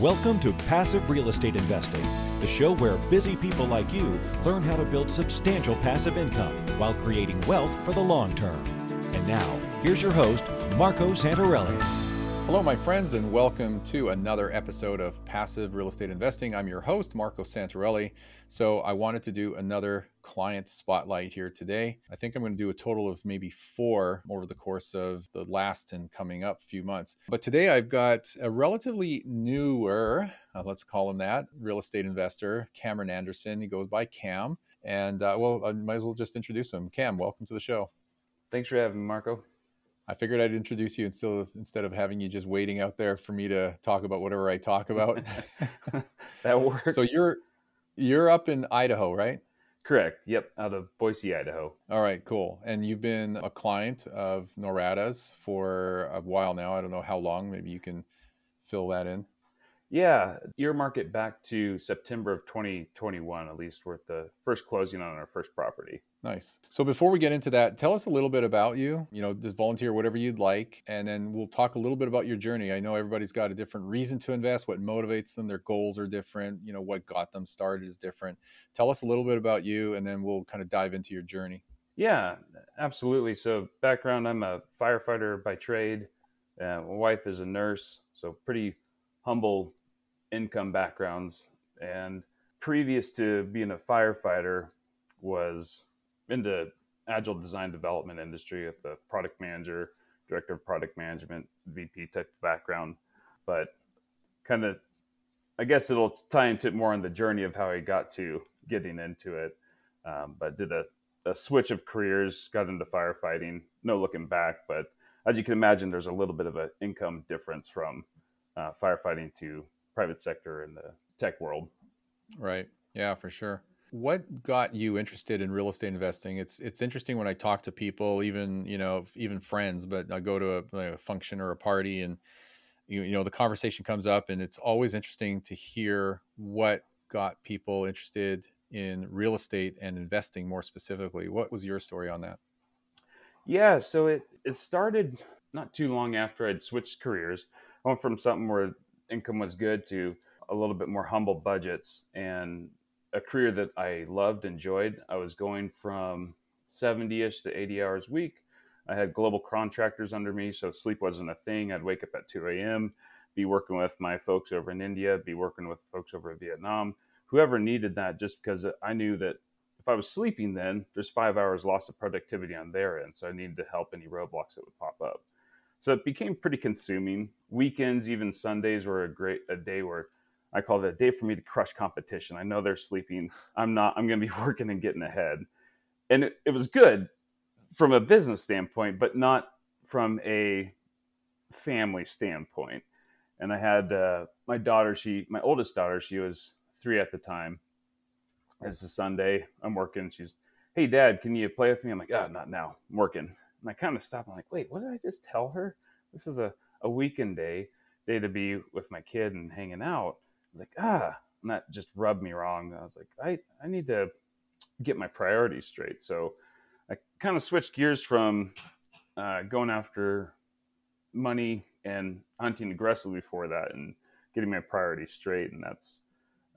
Welcome to Passive Real Estate Investing, the show where busy people like you learn how to build substantial passive income while creating wealth for the long term. And now, here's your host, Marco Santarelli. Hello, my friends, and welcome to another episode of Passive Real Estate Investing. I'm your host, Marco Santarelli. So, I wanted to do another client spotlight here today. I think I'm going to do a total of maybe four over the course of the last and coming up few months. But today I've got a relatively newer, uh, let's call him that, real estate investor, Cameron Anderson. He goes by Cam. And uh, well, I might as well just introduce him. Cam, welcome to the show. Thanks for having me, Marco. I figured I'd introduce you instead of instead of having you just waiting out there for me to talk about whatever I talk about. that works. So you're you're up in Idaho, right? Correct. Yep, out of Boise, Idaho. All right, cool. And you've been a client of Norada's for a while now. I don't know how long. Maybe you can fill that in. Yeah, earmark it back to September of 2021, at least, with the first closing on our first property. Nice. So before we get into that, tell us a little bit about you. You know, just volunteer whatever you'd like, and then we'll talk a little bit about your journey. I know everybody's got a different reason to invest, what motivates them, their goals are different. You know, what got them started is different. Tell us a little bit about you, and then we'll kind of dive into your journey. Yeah, absolutely. So background: I'm a firefighter by trade. Uh, my wife is a nurse, so pretty humble income backgrounds. And previous to being a firefighter, was into the agile design development industry at the product manager, director of product management, VP tech background. But kind of, I guess it'll tie into more on the journey of how I got to getting into it. Um, but did a, a switch of careers, got into firefighting, no looking back. But as you can imagine, there's a little bit of an income difference from uh, firefighting to private sector in the tech world. Right. Yeah, for sure. What got you interested in real estate investing? It's it's interesting when I talk to people, even you know, even friends. But I go to a, a function or a party, and you, you know, the conversation comes up, and it's always interesting to hear what got people interested in real estate and investing more specifically. What was your story on that? Yeah, so it it started not too long after I'd switched careers. I went from something where income was good to a little bit more humble budgets and a career that I loved, enjoyed. I was going from 70 ish to 80 hours a week. I had global contractors under me, so sleep wasn't a thing. I'd wake up at 2 a.m., be working with my folks over in India, be working with folks over in Vietnam, whoever needed that, just because I knew that if I was sleeping then, there's five hours loss of productivity on their end. So I needed to help any roadblocks that would pop up. So it became pretty consuming. Weekends, even Sundays, were a great a day where I call it a day for me to crush competition. I know they're sleeping. I'm not. I'm going to be working and getting ahead. And it, it was good from a business standpoint, but not from a family standpoint. And I had uh, my daughter. She, my oldest daughter, she was three at the time. It's a Sunday. I'm working. She's, hey, Dad, can you play with me? I'm like, oh, not now. I'm working. And I kind of stopped. I'm like, wait, what did I just tell her? This is a, a weekend day, day to be with my kid and hanging out. Like, ah, and that just rubbed me wrong. I was like, I, I need to get my priorities straight. So I kind of switched gears from uh, going after money and hunting aggressively for that and getting my priorities straight. And that's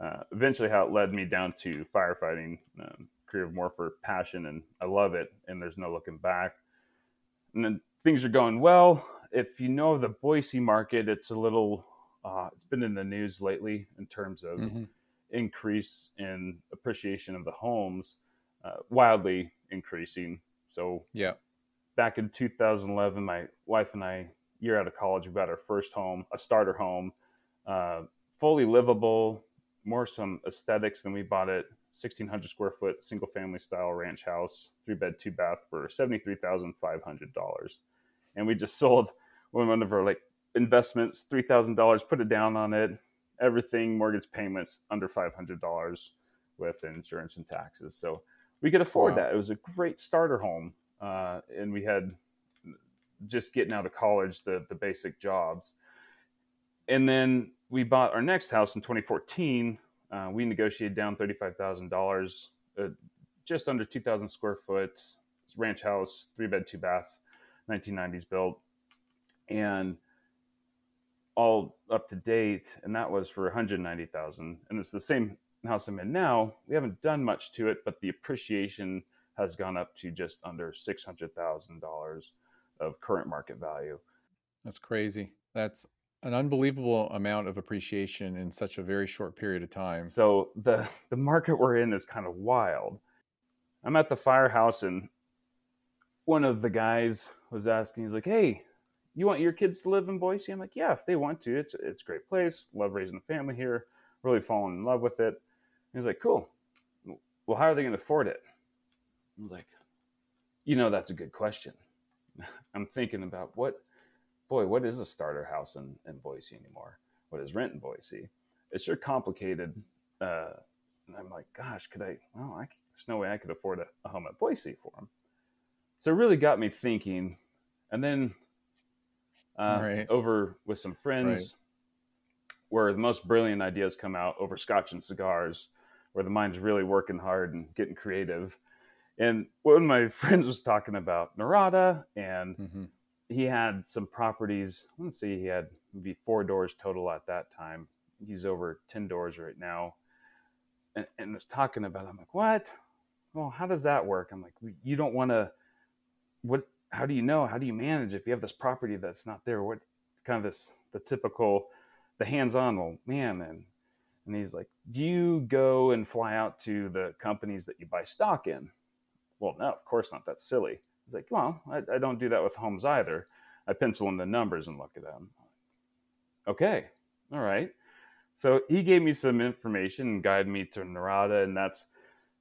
uh, eventually how it led me down to firefighting, um, career more for passion. And I love it. And there's no looking back and then things are going well. If you know the Boise market, it's a little, uh, it's been in the news lately in terms of mm-hmm. increase in appreciation of the homes, uh, wildly increasing. So, yeah, back in 2011, my wife and I, year out of college, we bought our first home, a starter home, uh, fully livable, more some aesthetics than we bought it 1600 square foot single family style ranch house, three bed, two bath for $73,500. And we just sold one of our like investments, $3,000, put it down on it, everything, mortgage payments under $500 with insurance and taxes. So we could afford wow. that. It was a great starter home. Uh, and we had just getting out of college, the, the basic jobs. And then we bought our next house in 2014 uh, we negotiated down thirty-five thousand uh, dollars, just under two thousand square foot ranch house, three bed, two bath, nineteen nineties built, and all up to date, and that was for 190,000. And it's the same house I'm in now. We haven't done much to it, but the appreciation has gone up to just under $600,000 of current market value. That's crazy. That's an unbelievable amount of appreciation in such a very short period of time. So the the market we're in is kind of wild. I'm at the firehouse and one of the guys was asking, he's like, "Hey, you want your kids to live in Boise?" I'm like, "Yeah, if they want to. It's it's a great place. Love raising a family here. Really falling in love with it." He's like, "Cool. Well, how are they going to afford it?" I was like, "You know, that's a good question." I'm thinking about what boy, what is a starter house in, in Boise anymore? What is rent in Boise? It's sure complicated. Uh, and I'm like, gosh, could I? Well, I, there's no way I could afford a, a home at Boise for them. So it really got me thinking. And then uh, right. over with some friends, right. where the most brilliant ideas come out over scotch and cigars, where the mind's really working hard and getting creative. And one of my friends was talking about Norada and mm-hmm he had some properties. Let's see, he had maybe four doors total at that time. He's over 10 doors right now. And, and was talking about, it. I'm like, what? Well, how does that work? I'm like, you don't want to, what, how do you know? How do you manage if you have this property that's not there? What kind of this, the typical, the hands on, well, man, and, and he's like, do you go and fly out to the companies that you buy stock in? Well, no, of course not. That's silly. He's like, well, I, I don't do that with homes either. I pencil in the numbers and look at them. Okay, all right. So he gave me some information and guided me to Norada, and that's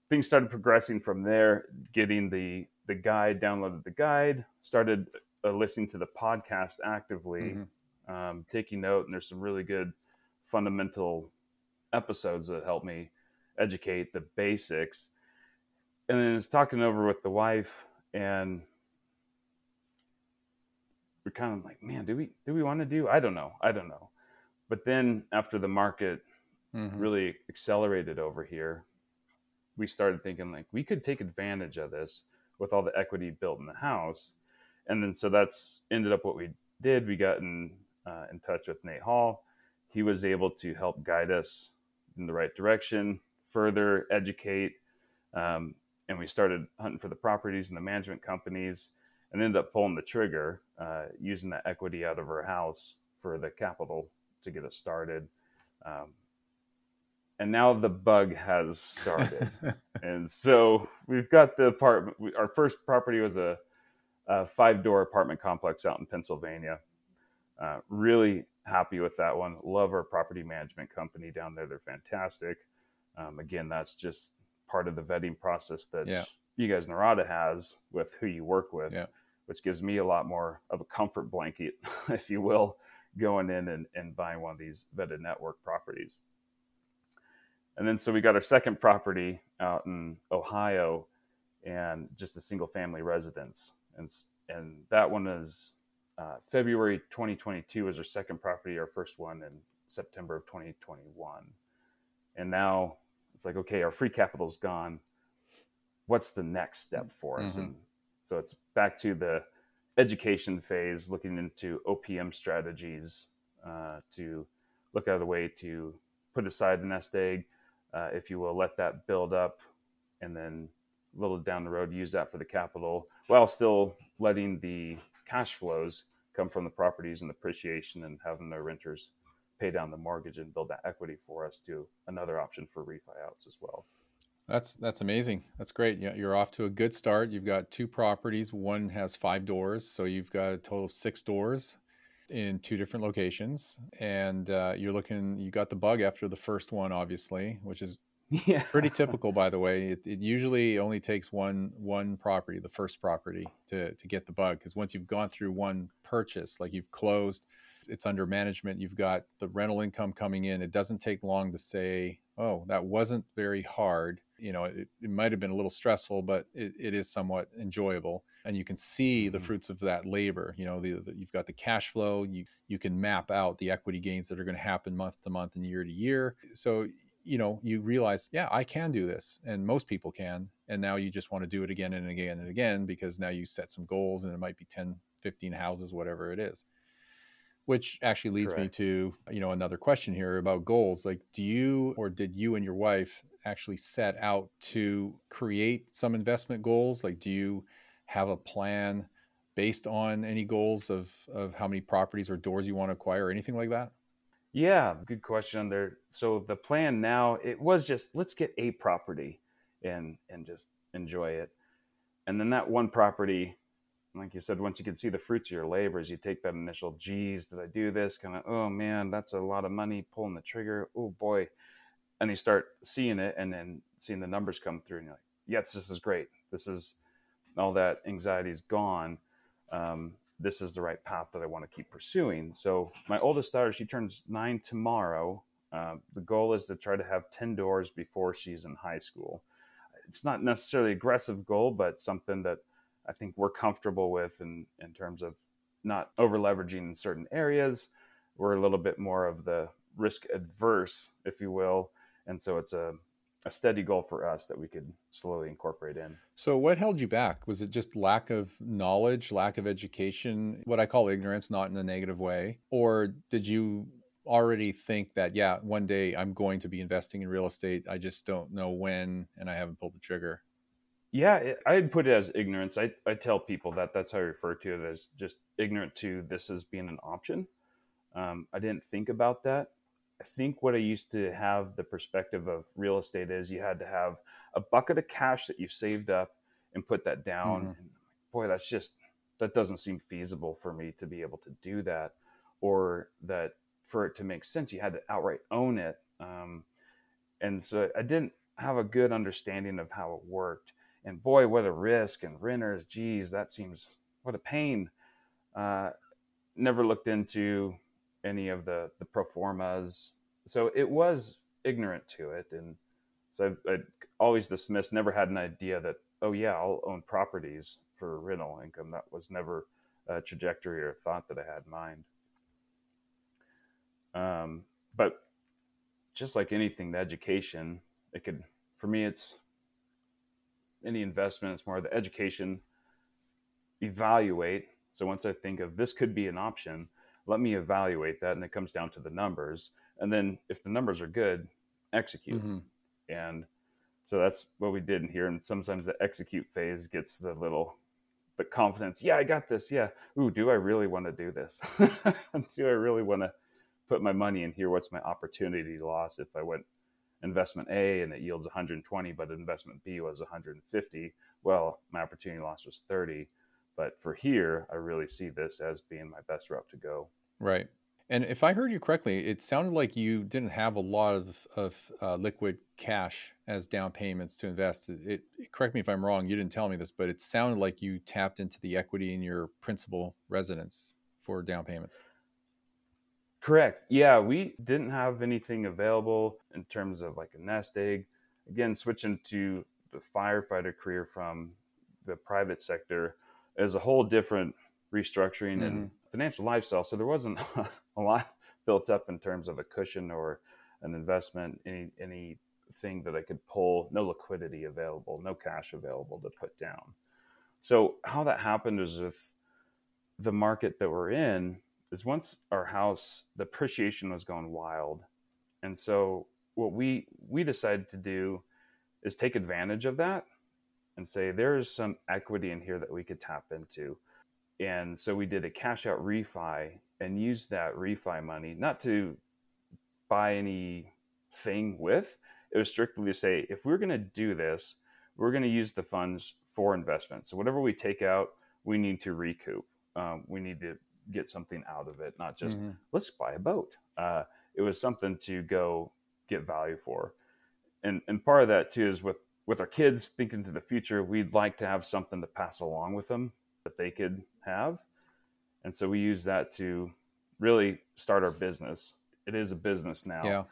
things started progressing from there. Getting the the guide, downloaded the guide, started uh, listening to the podcast actively, mm-hmm. um, taking note, and there's some really good fundamental episodes that help me educate the basics. And then it's talking over with the wife and we're kind of like, man, do we do we want to do? I don't know, I don't know. But then after the market mm-hmm. really accelerated over here, we started thinking like we could take advantage of this with all the equity built in the house, and then so that's ended up what we did. We got in uh, in touch with Nate Hall. He was able to help guide us in the right direction, further educate, um, and we started hunting for the properties and the management companies and ended up pulling the trigger uh, using the equity out of our house for the capital to get us started um, and now the bug has started and so we've got the apartment our first property was a, a five door apartment complex out in pennsylvania uh, really happy with that one love our property management company down there they're fantastic um, again that's just part of the vetting process that yeah. you guys Norada has with who you work with, yeah. which gives me a lot more of a comfort blanket, if you will, going in and, and buying one of these vetted network properties. And then so we got our second property out in Ohio and just a single family residence. And, and that one is uh, February 2022 was our second property, our first one in September of 2021. And now it's like okay our free capital's gone what's the next step for us mm-hmm. and so it's back to the education phase looking into opm strategies uh, to look out of the way to put aside the nest egg uh, if you will let that build up and then a little down the road use that for the capital while still letting the cash flows come from the properties and appreciation and having the renters pay down the mortgage and build that equity for us to another option for refi outs as well. That's that's amazing. That's great. You're off to a good start. You've got two properties. One has five doors, so you've got a total of six doors in two different locations. And uh, you're looking. You got the bug after the first one, obviously, which is yeah. pretty typical, by the way. It, it usually only takes one one property, the first property, to to get the bug. Because once you've gone through one purchase, like you've closed it's under management. You've got the rental income coming in. It doesn't take long to say, oh, that wasn't very hard. You know, it, it might have been a little stressful, but it, it is somewhat enjoyable. And you can see the mm-hmm. fruits of that labor. You know, the, the, you've got the cash flow. You you can map out the equity gains that are going to happen month to month and year to year. So you know you realize yeah i can do this and most people can and now you just want to do it again and again and again because now you set some goals and it might be 10 15 houses whatever it is which actually leads Correct. me to you know another question here about goals. Like do you or did you and your wife actually set out to create some investment goals? Like do you have a plan based on any goals of of how many properties or doors you want to acquire or anything like that? Yeah good question there. So the plan now it was just let's get a property and and just enjoy it. And then that one property like you said, once you can see the fruits of your labors, you take that initial, geez, did I do this? Kind of, oh man, that's a lot of money pulling the trigger. Oh boy. And you start seeing it and then seeing the numbers come through and you're like, yes, this is great. This is all that anxiety is gone. Um, this is the right path that I want to keep pursuing. So my oldest daughter, she turns nine tomorrow. Uh, the goal is to try to have 10 doors before she's in high school. It's not necessarily aggressive goal, but something that I think we're comfortable with in, in terms of not over leveraging in certain areas. We're a little bit more of the risk adverse, if you will. And so it's a, a steady goal for us that we could slowly incorporate in. So, what held you back? Was it just lack of knowledge, lack of education, what I call ignorance, not in a negative way? Or did you already think that, yeah, one day I'm going to be investing in real estate? I just don't know when and I haven't pulled the trigger? Yeah, I'd put it as ignorance. I, I tell people that that's how I refer to it as just ignorant to this as being an option. Um, I didn't think about that. I think what I used to have the perspective of real estate is you had to have a bucket of cash that you saved up and put that down. Mm-hmm. Boy, that's just, that doesn't seem feasible for me to be able to do that. Or that for it to make sense, you had to outright own it. Um, and so I didn't have a good understanding of how it worked and boy, what a risk and renters. Geez, that seems what a pain. Uh, never looked into any of the the pro formas, so it was ignorant to it, and so I, I always dismissed. Never had an idea that oh yeah, I'll own properties for rental income. That was never a trajectory or thought that I had in mind. Um, but just like anything, the education, it could for me, it's any investment. It's more of the education, evaluate. So once I think of this could be an option, let me evaluate that. And it comes down to the numbers. And then if the numbers are good, execute. Mm-hmm. And so that's what we did in here. And sometimes the execute phase gets the little the confidence. Yeah, I got this. Yeah. Ooh, do I really want to do this? do I really want to put my money in here? What's my opportunity loss if I went investment A and it yields 120, but investment B was 150, well, my opportunity loss was 30. But for here, I really see this as being my best route to go. Right. And if I heard you correctly, it sounded like you didn't have a lot of, of uh, liquid cash as down payments to invest. It, it, correct me if I'm wrong. You didn't tell me this, but it sounded like you tapped into the equity in your principal residence for down payments. Correct. Yeah, we didn't have anything available in terms of like a nest egg. Again, switching to the firefighter career from the private sector is a whole different restructuring mm-hmm. and financial lifestyle. So there wasn't a lot built up in terms of a cushion or an investment, any anything that I could pull, no liquidity available, no cash available to put down. So how that happened is with the market that we're in, is once our house the appreciation was going wild. And so what we we decided to do is take advantage of that and say there's some equity in here that we could tap into. And so we did a cash out refi and used that refi money not to buy anything with. It was strictly to say if we're going to do this we're going to use the funds for investment. So whatever we take out we need to recoup. Um, we need to get something out of it, not just mm-hmm. let's buy a boat. Uh, it was something to go get value for, and and part of that too is with with our kids thinking to the future, we'd like to have something to pass along with them that they could have, and so we use that to really start our business. It is a business now,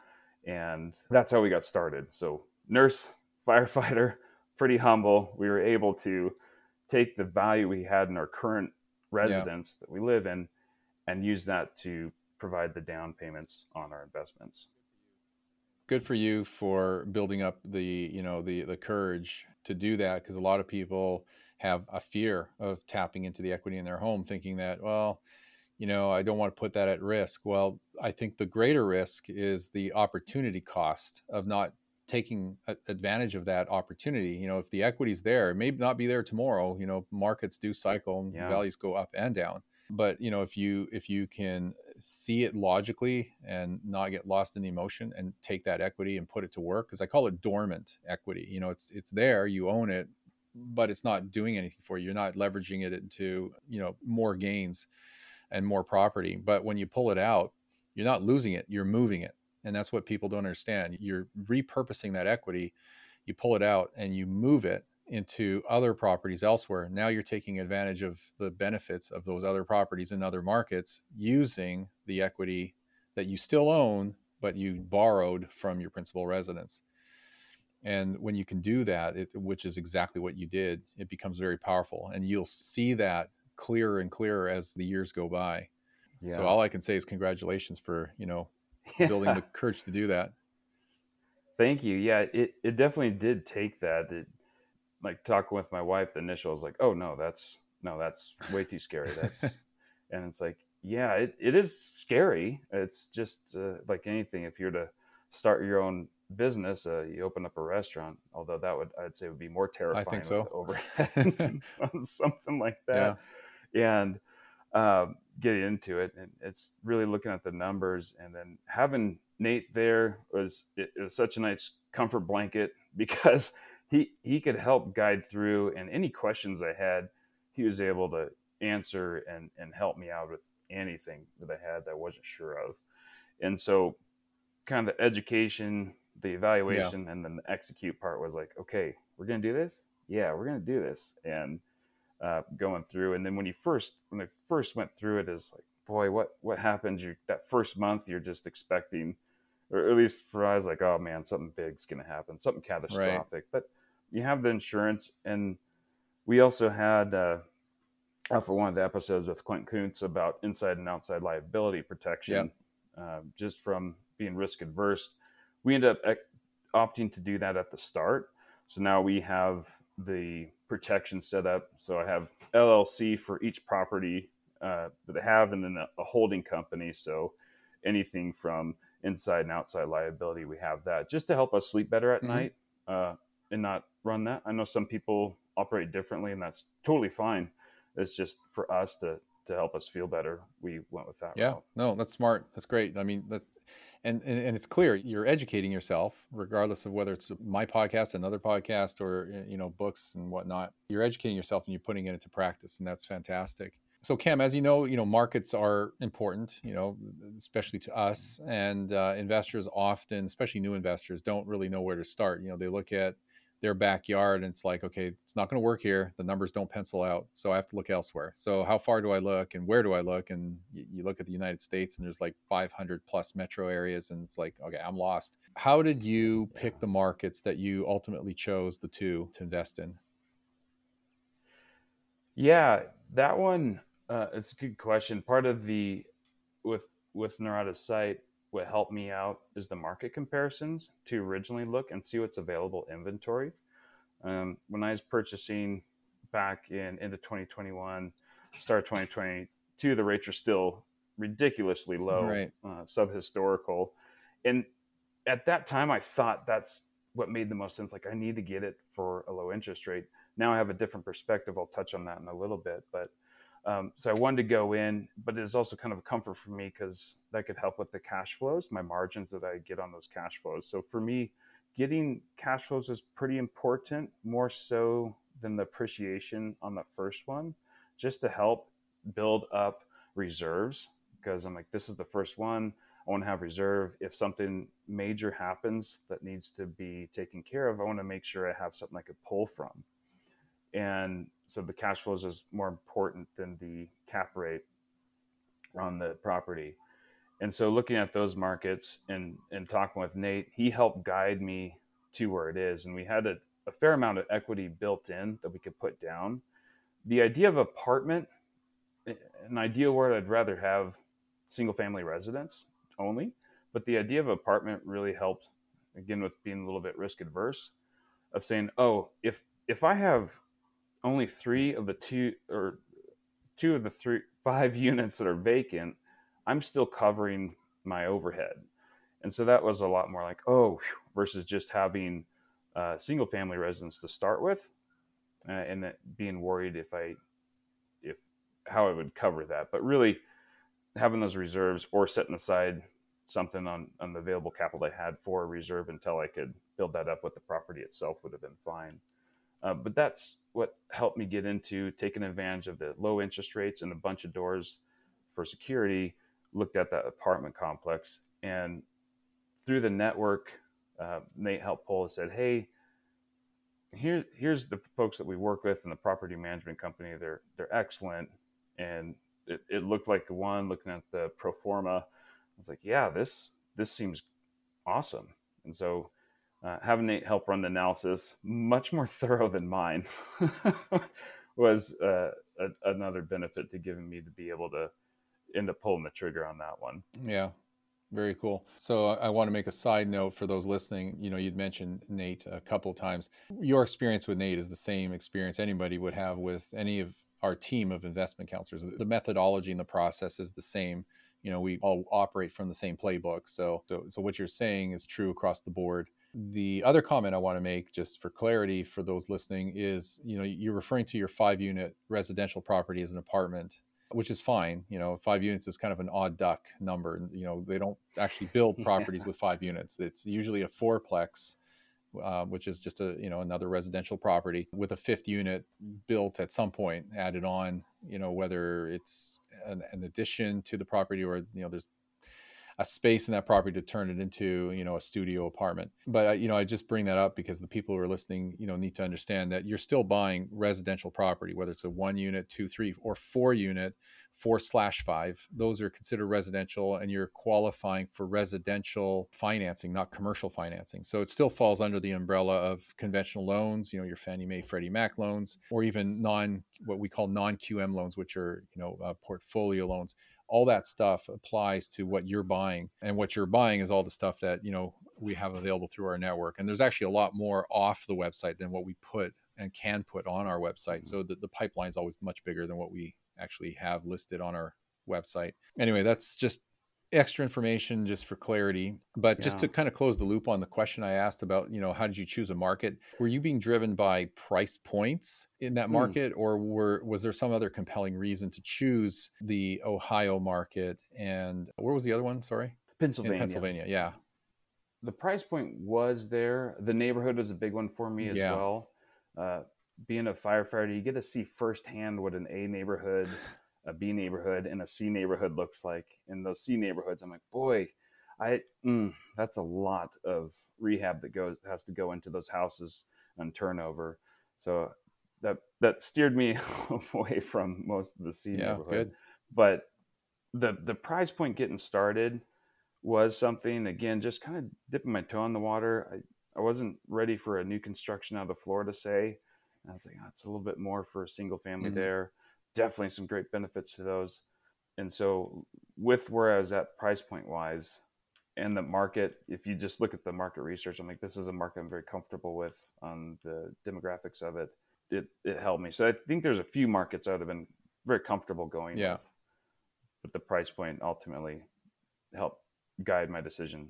yeah. and that's how we got started. So nurse, firefighter, pretty humble. We were able to take the value we had in our current residence yeah. that we live in and use that to provide the down payments on our investments good for you for building up the you know the the courage to do that because a lot of people have a fear of tapping into the equity in their home thinking that well you know, I don't want to put that at risk. Well, I think the greater risk is the opportunity cost of not taking advantage of that opportunity. You know, if the equity's there, it may not be there tomorrow. You know, markets do cycle and yeah. values go up and down. But you know, if you if you can see it logically and not get lost in the emotion and take that equity and put it to work, because I call it dormant equity. You know, it's it's there, you own it, but it's not doing anything for you. You're not leveraging it into you know more gains and more property. But when you pull it out, you're not losing it, you're moving it. And that's what people don't understand. You're repurposing that equity, you pull it out and you move it into other properties elsewhere. Now you're taking advantage of the benefits of those other properties in other markets using the equity that you still own, but you borrowed from your principal residence. And when you can do that, it, which is exactly what you did, it becomes very powerful. And you'll see that clearer and clearer as the years go by. Yeah. So all I can say is congratulations for, you know, building the courage to do that. Thank you. Yeah, it, it definitely did take that. It, like talking with my wife, the initial was like, oh no, that's no, that's way too scary. That's and it's like, yeah, it, it is scary. It's just uh, like anything. If you're to start your own business, uh, you open up a restaurant. Although that would, I'd say, would be more terrifying. I think so. Overhead, something like that. Yeah. And um, getting into it, and it's really looking at the numbers, and then having Nate there was it, it was such a nice comfort blanket because he he could help guide through, and any questions I had, he was able to answer and and help me out with anything that I had that I wasn't sure of, and so kind of the education, the evaluation, yeah. and then the execute part was like, okay, we're gonna do this, yeah, we're gonna do this, and uh, going through. And then when you first when I first went through it, is like, boy, what what happens? You that first month, you're just expecting, or at least for I was like, oh man, something big's gonna happen, something catastrophic. Right. But you have the insurance, and we also had. Uh, for one of the episodes with Clint Coons about inside and outside liability protection, yep. uh, just from being risk adverse, we ended up opting to do that at the start. So now we have the protection set up. So I have LLC for each property uh, that I have, and then a, a, holding company. So anything from inside and outside liability, we have that just to help us sleep better at mm-hmm. night uh, and not run that. I know some people operate differently, and that's totally fine. It's just for us to to help us feel better. We went with that. Yeah, route. no, that's smart. That's great. I mean, that, and, and, and it's clear you're educating yourself regardless of whether it's my podcast another podcast or you know books and whatnot. You're educating yourself and you're putting it into practice and that's fantastic. So cam as you know you know markets are important you know especially to us and uh, investors often especially new investors don't really know where to start. You know they look at their backyard and it's like okay it's not going to work here. The numbers don't pencil out so i have to look elsewhere. So how far do i look and where do i look? And you, you look at the united states and there's like 500 plus metro areas and it's like okay i'm lost. How did you pick the markets that you ultimately chose the two to invest in? Yeah that one uh, it's a good question. Part of the with with Norada's site what helped me out is the market comparisons to originally look and see what's available inventory. Um, when I was purchasing back in into 2021, start 2022, the rates are still ridiculously low, right. uh, sub historical. And at that time, I thought that's what made the most sense. Like, I need to get it for a low interest rate. Now I have a different perspective. I'll touch on that in a little bit, but um, so I wanted to go in, but it is also kind of a comfort for me because that could help with the cash flows, my margins that I get on those cash flows. So for me, getting cash flows is pretty important, more so than the appreciation on the first one, just to help build up reserves. Because I'm like, this is the first one. I want to have reserve. If something major happens that needs to be taken care of, I want to make sure I have something I could pull from. And so the cash flows is more important than the cap rate on the property. And so looking at those markets and, and talking with Nate, he helped guide me to where it is. And we had a, a fair amount of equity built in that we could put down. The idea of apartment, eh, an ideal world, I'd rather have single family residence only. But the idea of apartment really helped, again, with being a little bit risk adverse, of saying, oh, if if I have only three of the two or two of the three five units that are vacant, I'm still covering my overhead. And so that was a lot more like, oh, versus just having uh, single family residence to start with, uh, and that being worried if I, if how I would cover that. But really, having those reserves or setting aside something on on the available capital I had for a reserve until I could build that up with the property itself would have been fine. Uh, but that's what helped me get into taking advantage of the low interest rates and a bunch of doors for security. Looked at that apartment complex and through the network, uh, Nate helped pull and said, "Hey, here here's the folks that we work with in the property management company. They're they're excellent." And it, it looked like the one looking at the pro forma. I was like, "Yeah, this this seems awesome." And so uh, having Nate help run the analysis, much more thorough than mine, was uh, a, another benefit to giving me to be able to end up pulling the trigger on that one. Yeah, very cool. So I want to make a side note for those listening. You know, you'd mentioned Nate a couple times. Your experience with Nate is the same experience anybody would have with any of our team of investment counselors. The methodology and the process is the same. You know, we all operate from the same playbook. So, so, so what you're saying is true across the board. The other comment I want to make, just for clarity for those listening, is you know you're referring to your five unit residential property as an apartment, which is fine. You know, five units is kind of an odd duck number. You know, they don't actually build properties with five units. It's usually a fourplex, uh, which is just a you know another residential property with a fifth unit built at some point added on. You know, whether it's an, an addition to the property or you know there's a space in that property to turn it into you know a studio apartment. But uh, you know i just bring that up because the people who are listening you know need to understand that you're still buying residential property whether it's a one unit two three or four unit four slash five. Those are considered residential and you're qualifying for residential financing not commercial financing. So it still falls under the umbrella of conventional loans you know your fannie mae freddie mac loans or even non what we call non qm loans which are you know uh, portfolio loans all that stuff applies to what you're buying and what you're buying is all the stuff that you know we have available through our network and there's actually a lot more off the website than what we put and can put on our website mm-hmm. so the, the pipeline is always much bigger than what we actually have listed on our website anyway that's just extra information just for clarity but yeah. just to kind of close the loop on the question i asked about you know how did you choose a market were you being driven by price points in that hmm. market mm. or were was there some other compelling reason to choose the ohio market and where was the other one sorry pennsylvania in pennsylvania yeah the price point was there the neighborhood was a big one for me as yeah. well uh, being a firefighter you get to see firsthand what an a neighborhood a B neighborhood and a C neighborhood looks like. In those C neighborhoods, I'm like, boy, I mm, that's a lot of rehab that goes has to go into those houses and turnover. So that that steered me away from most of the C yeah, neighborhood. Good. But the the price point getting started was something again, just kind of dipping my toe in the water. I, I wasn't ready for a new construction out of Florida, say. And I was like, oh, it's a little bit more for a single family mm-hmm. there definitely some great benefits to those. And so, with where I was at price point wise and the market, if you just look at the market research, I'm like, this is a market I'm very comfortable with on the demographics of it. It, it helped me. So, I think there's a few markets I would have been very comfortable going yeah. with. But the price point ultimately helped guide my decision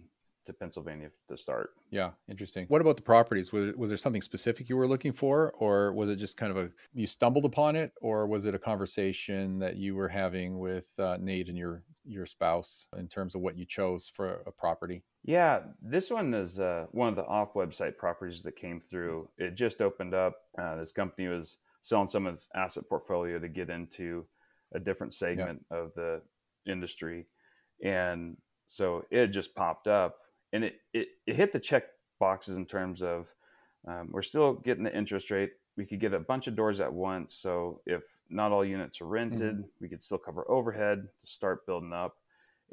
to Pennsylvania to start. Yeah, interesting. What about the properties? Was, was there something specific you were looking for, or was it just kind of a you stumbled upon it, or was it a conversation that you were having with uh, Nate and your your spouse in terms of what you chose for a property? Yeah, this one is uh, one of the off website properties that came through. It just opened up. Uh, this company was selling some of its asset portfolio to get into a different segment yeah. of the industry, and so it just popped up and it, it, it hit the check boxes in terms of um, we're still getting the interest rate. We could get a bunch of doors at once. So if not all units are rented, mm-hmm. we could still cover overhead to start building up.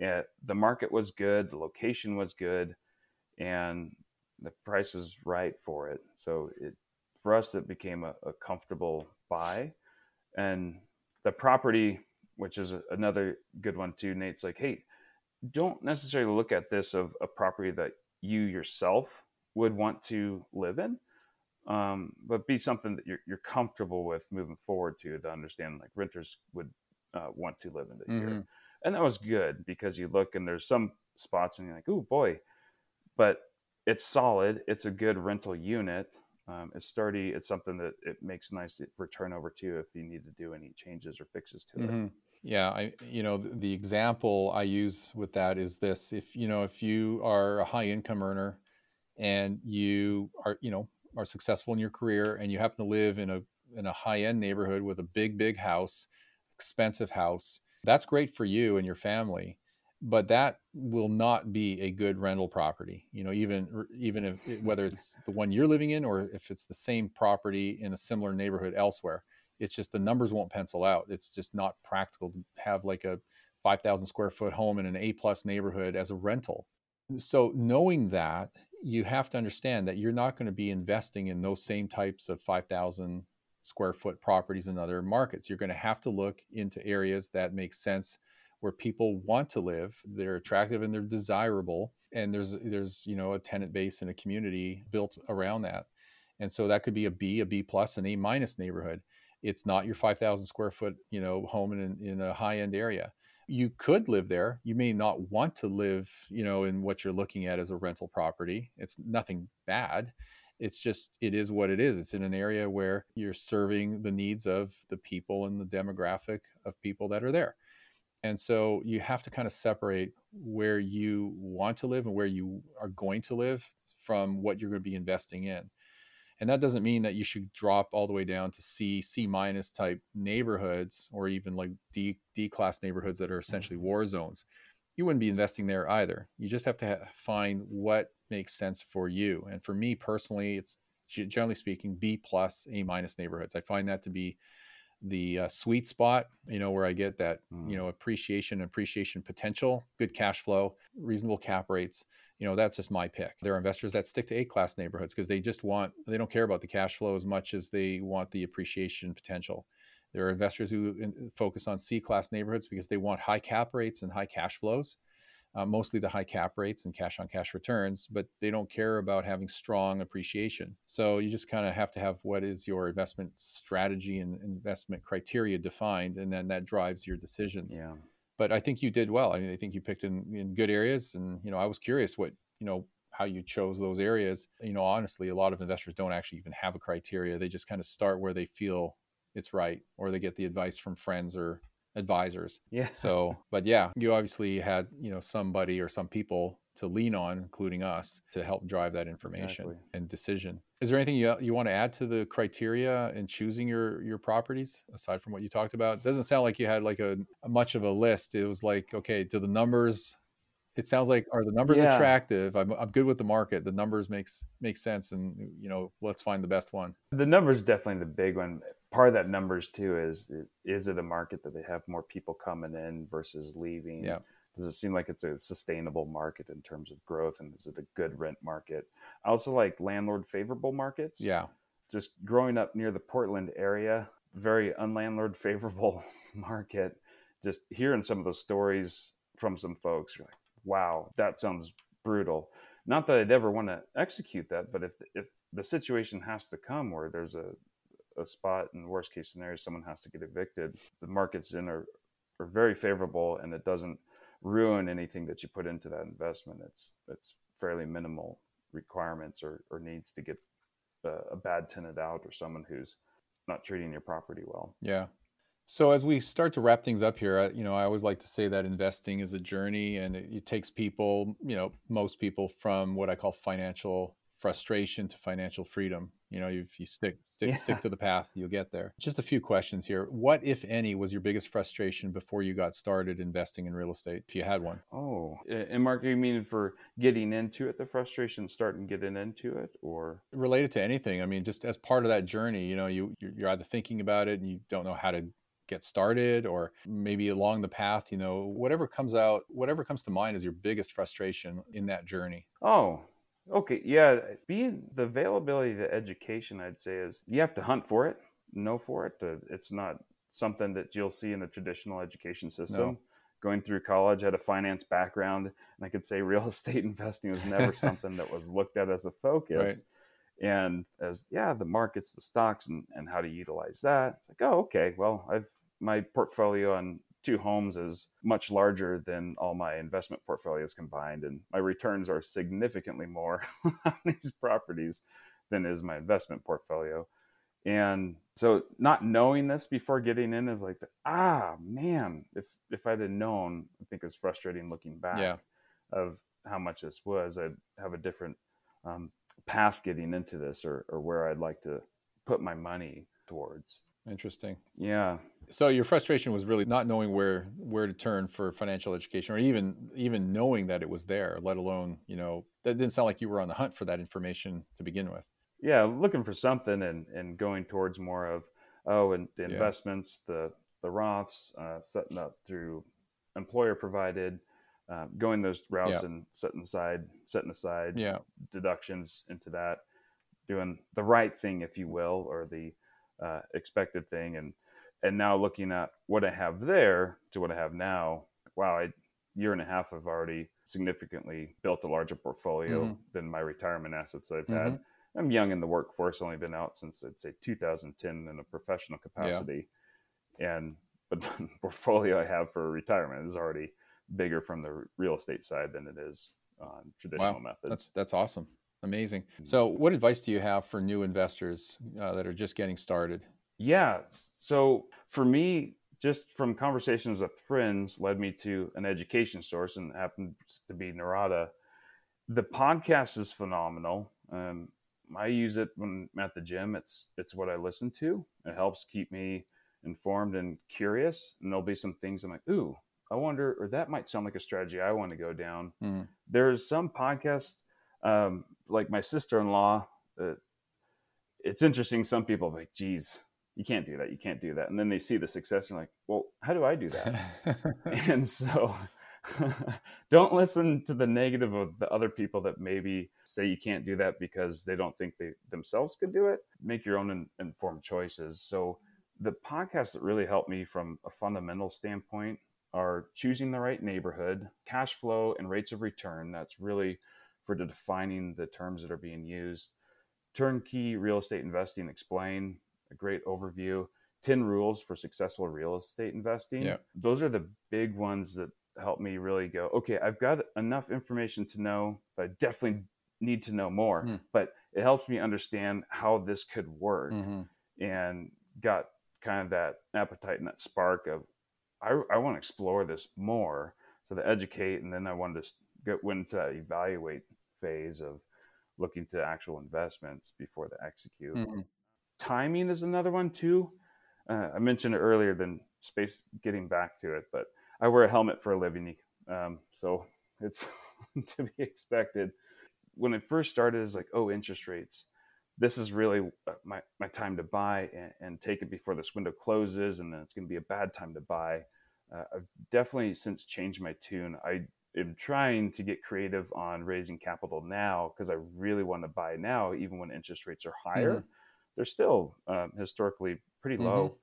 And the market was good, the location was good, and the price was right for it. So it for us it became a, a comfortable buy. And the property, which is another good one too, Nate's like, hey, don't necessarily look at this of a property that you yourself would want to live in, um, but be something that you're, you're comfortable with moving forward to to understand like renters would uh, want to live in it mm-hmm. here. And that was good because you look and there's some spots and you're like, oh boy, but it's solid. It's a good rental unit. Um, it's sturdy. It's something that it makes nice for turnover too if you need to do any changes or fixes to mm-hmm. it. Yeah, I you know the, the, example I use with that is this: if you know if you are a high income earner and you are you know are successful in your career and you happen to live in a in a high end neighborhood with a big big house, expensive house, that's great for you and your family but that will not be a good rental property you know even even if whether it's the one you're living in or if it's the same property in a similar neighborhood elsewhere it's just the numbers won't pencil out. It's just not practical to have like a 5000 square foot home in an a plus neighborhood as a rental. So knowing that you have to understand that you're not going to be investing in those same types of 5000 square foot properties in other markets. You're going to have to look into areas that make sense where people want to live they're attractive and they're desirable and there's there's you know a tenant base and a community built around that. And so that could be a b a b plus an a minus neighborhood it's not your 5000 square foot you know home in, in a high end area. You could live there. You may not want to live you know in what you're looking at as a rental property. It's nothing bad. It's just it is what it is. It's in an area where you're serving the needs of the people and the demographic of people that are there. And so you have to kind of separate where you want to live and where you are going to live from what you're going to be investing in. And that doesn't mean that you should drop all the way down to C, C minus type neighborhoods or even like D, D class neighborhoods that are essentially mm-hmm. war zones. You wouldn't be investing there either. You just have to ha- find what makes sense for you. And for me personally, it's generally speaking B plus, A minus neighborhoods. I find that to be the uh, sweet spot, you know, where I get that, mm. you know, appreciation, appreciation potential, good cash flow, reasonable cap rates. You know, that's just my pick. There are investors that stick to A class neighborhoods because they just want, they don't care about the cash flow as much as they want the appreciation potential. There are investors who focus on C class neighborhoods because they want high cap rates and high cash flows uh, mostly the high cap rates and cash on cash returns, but they don't care about having strong appreciation. So you just kind of have to have what is your investment strategy and investment criteria defined, and then that drives your decisions. Yeah. But I think you did well. I mean, I think you picked in, in good areas, and you know, I was curious what you know how you chose those areas. You know, honestly, a lot of investors don't actually even have a criteria. They just kind of start where they feel it's right, or they get the advice from friends or advisors. Yeah. So, but yeah, you obviously had, you know, somebody or some people to lean on, including us, to help drive that information exactly. and decision. Is there anything you, you want to add to the criteria in choosing your your properties aside from what you talked about? It doesn't sound like you had like a, a much of a list. It was like, okay, do the numbers it sounds like are the numbers yeah. attractive I'm, I'm good with the market the numbers makes makes sense and you know let's find the best one the numbers definitely the big one part of that numbers too is is it a market that they have more people coming in versus leaving? Yeah. Does it seem like it's a sustainable market in terms of growth, and is it a good rent market? I also like landlord favorable markets. Yeah. Just growing up near the Portland area, very unlandlord favorable market. Just hearing some of those stories from some folks, you're like, wow, that sounds brutal. Not that I'd ever want to execute that, but if if the situation has to come where there's a a spot in worst case scenario someone has to get evicted the markets in are, are very favorable and it doesn't ruin anything that you put into that investment. It's it's fairly minimal requirements or, or needs to get a, a bad tenant out or someone who's not treating your property well. Yeah. So as we start to wrap things up here, you know, I always like to say that investing is a journey, and it, it, takes people, you know, most people from what I call financial frustration to financial freedom. You know, if you stick stick yeah. stick to the path, you'll get there. Just a few questions here. What, if any, was your biggest frustration before you got started investing in real estate, if you had one? Oh, and Mark, you mean for getting into it, the frustration starting getting into it, or related to anything? I mean, just as part of that journey, you know, you you're either thinking about it and you don't know how to get started or maybe along the path you know whatever comes out whatever comes to mind is your biggest frustration in that journey oh Okay, yeah, being the availability to education, I'd say is you have to hunt for it, know for it. It's not something that you'll see in the traditional education system. No. Going through college, I had a finance background, and I could say real estate investing was never something that was looked at as a focus. Right. And as yeah, the markets, the stocks, and, and how to utilize that. It's like, oh, okay, well, I've my portfolio on two homes is much larger than all my investment portfolios combined, and my returns are significantly more on these properties than is my investment portfolio. And so, not knowing this before getting in is like, ah, man, if if I'd have known, I think it's frustrating looking back Yeah. of how much this was. I'd have a different um, path getting into this, or or where I'd like to put my money towards. Interesting. Yeah, So your frustration was really not knowing where where to turn for financial education, or even even knowing that it was there, let alone you know that didn't sound like you were on the hunt for that information to begin with. yeah, looking for something and and going towards more of oh, and the Yeah. investments, the the Roths, uh, setting up through employer provided, uh, going those routes Yeah. and setting aside setting aside Yeah. deductions into that, doing the right thing, if you will, or the uh, expected thing, and and now looking at what I have there to what I have now. Wow, a year and a half I've already significantly built a larger portfolio Mhm. than my retirement assets I've Mhm. had. I'm young in the workforce, only been out since I'd say 2010 in a professional capacity, and but the portfolio I have for retirement is already bigger from the real estate side than it is on traditional methods. That's that's awesome, amazing. Mm-hmm. So, what advice do you have for new investors uh, that are just getting started? Yeah. So for me, just from conversations with friends led me to an education source and happens to be Norada. The podcast is phenomenal. Um, I use it when I'm at the gym. It's it's what I listen to. It helps keep me informed and curious. And there'll be some things I'm like, ooh, I wonder, or that might sound like a strategy I want to go down. Mhm. There's some podcasts, um, like my sister-in-law. Uh, it's interesting. Some people are like, geez, you can't do that. You can't do that. And then they see the success and like, well, how do I do that? and so don't listen to the negative of the other people that maybe say you can't do that because they don't think they themselves could do it. Make your own in, informed choices. So the podcasts that really helped me from a fundamental standpoint are choosing the right neighborhood, cash flow, and rates of return. That's really for defining the terms that are being used. Turnkey real estate investing explain a great overview. 10 rules for successful real estate investing. Yeah. Those are the big ones that help me really go, okay, I've got enough information to know, but I definitely need to know more. Hmm. But it helps me understand how this could work Mhm. and got kind of that appetite and that spark of I, I want to explore this more so to educate and then I wanted to get went to evaluate phase of looking to actual investments before to execute. Mhm. Timing is another one too. Uh, I mentioned earlier than space getting back to it, but I wear a helmet for a living, um, so it's to be expected. When it first started, it's like, oh, interest rates this is really uh, my, my time to buy and, and take it before this window closes and then it's going to be a bad time to buy uh, i've definitely since changed my tune i am trying to get creative on raising capital now because i really want to buy now even when interest rates are higher they're still um, historically pretty low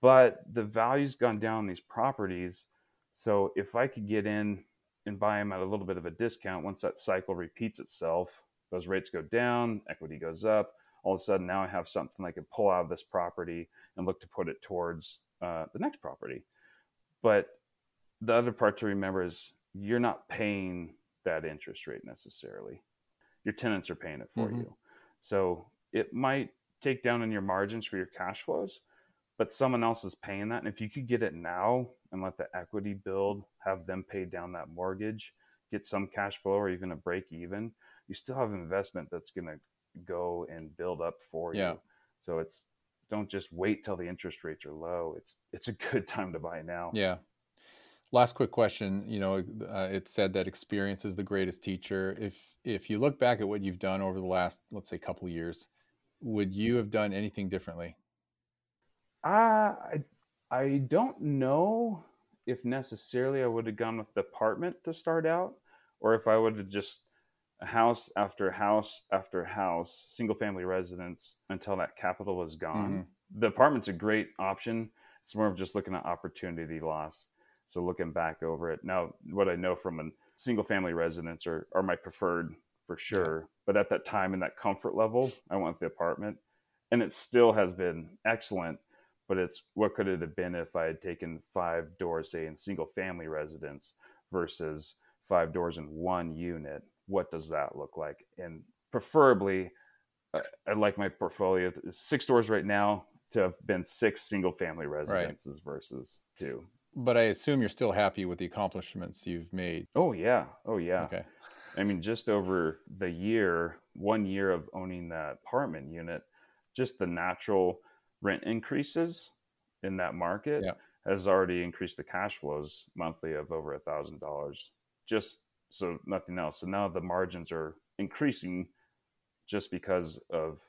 but the value's gone down on these properties so if i could get in and buy them at a little bit of a discount once that cycle repeats itself those rates go down, equity goes up. All of a sudden, now I have something I can pull out of this property and look to put it towards uh, the next property. But the other part to remember is you're not paying that interest rate necessarily. Your tenants are paying it for Mhm. you. So it might take down in your margins for your cash flows, but someone else is paying that. And if you could get it now and let the equity build, have them pay down that mortgage, get some cash flow or even a break even, you still have investment that's going to go and build up for Yeah. you. So it's don't just wait till the interest rates are low. It's it's a good time to buy now. Yeah. Last quick question. You know, uh, it said that experience is the greatest teacher. If if you look back at what you've done over the last, let's say, couple of years, would you have done anything differently? Uh, I I don't know if necessarily I would have gone with the apartment to start out, or if I would have just a house after house after house, single family residence until that capital was gone. The apartment's a great option. It's more of just looking at opportunity loss. So looking back over it now, what I know from a single family residence are, are my preferred for sure. But at that time in that comfort level, I went with the apartment, and it still has been excellent but it's what could it have been if I had taken five doors, say in single family residence versus five doors in one unit? What does that look like? And preferably, I'd like my portfolio six doors right now to have been six single family residences right. versus two. But I assume you're still happy with the accomplishments you've made. Oh yeah. Oh yeah. Okay. I mean, just over the year, one year of owning that apartment unit, just the natural rent increases in that market yeah. has already increased the cash flows monthly of over a thousand dollars. Just so nothing else. So now the margins are increasing just because of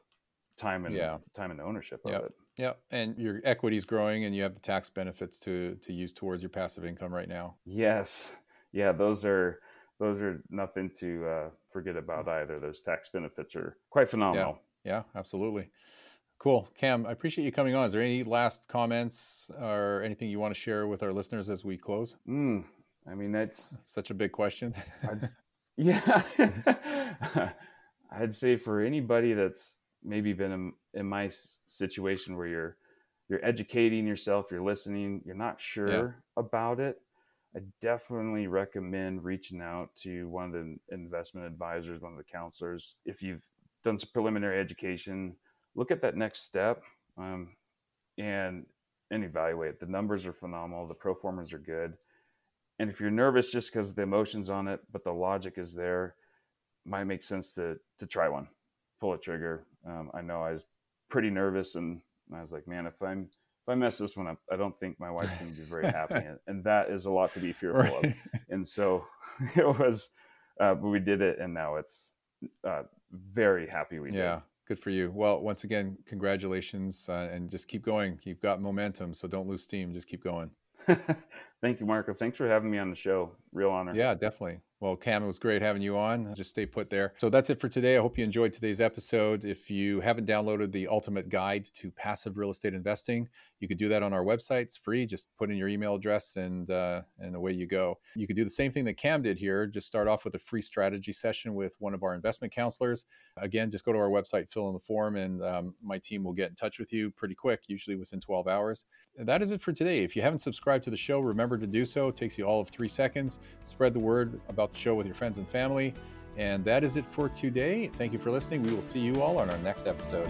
time and yeah. time and ownership of yep. it. Yeah, and your equity is growing, and you have the tax benefits to to use towards your passive income right now. Yes, yeah, those are those are nothing to uh, forget about either. Those tax benefits are quite phenomenal. Yeah, yeah, absolutely. Cool, Cam. I appreciate you coming on. Is there any last comments or anything you want to share with our listeners as we close? Mm, I mean, that's such a big question. yeah, I'd say for anybody that's maybe been in, in my situation where you're you're educating yourself, you're listening, you're not sure yeah. about it, I definitely recommend reaching out to one of the investment advisors, one of the counselors. If you've done some preliminary education, look at that next step um, and and evaluate. The numbers are phenomenal. The pro formas are good. And if you're nervous just because the emotions on it, but the logic is there, might make sense to to try one, pull a trigger. Um, I know I was pretty nervous, and I was like, man, if I'm if I mess this one up, I don't think my wife's going to be very happy, and, and, that is a lot to be fearful right. of. And so it was, uh, but we did it, and now it's uh, very happy we did. Yeah, good for you. Well, once again, congratulations, uh, and just keep going. You've got momentum, so don't lose steam. Just keep going. Thank you, Marco. Thanks for having me on the show. Real honor. Yeah, definitely. Well, Cam, it was great having you on. Just stay put there. So that's it for today. I hope you enjoyed today's episode. If you haven't downloaded the ultimate guide to passive real estate investing, you could do that on our website. It's free. Just put in your email address and uh, and away you go. You could do the same thing that Cam did here. Just start off with a free strategy session with one of our investment counselors. Again, just go to our website, fill in the form, and um, my team will get in touch with you pretty quick, usually within 12 hours. That is it for today. If you haven't subscribed to the show, remember to do so. It takes you all of three seconds. Spread the word about the show with your friends and family. And that is it for today. Thank you for listening. We will see you all on our next episode.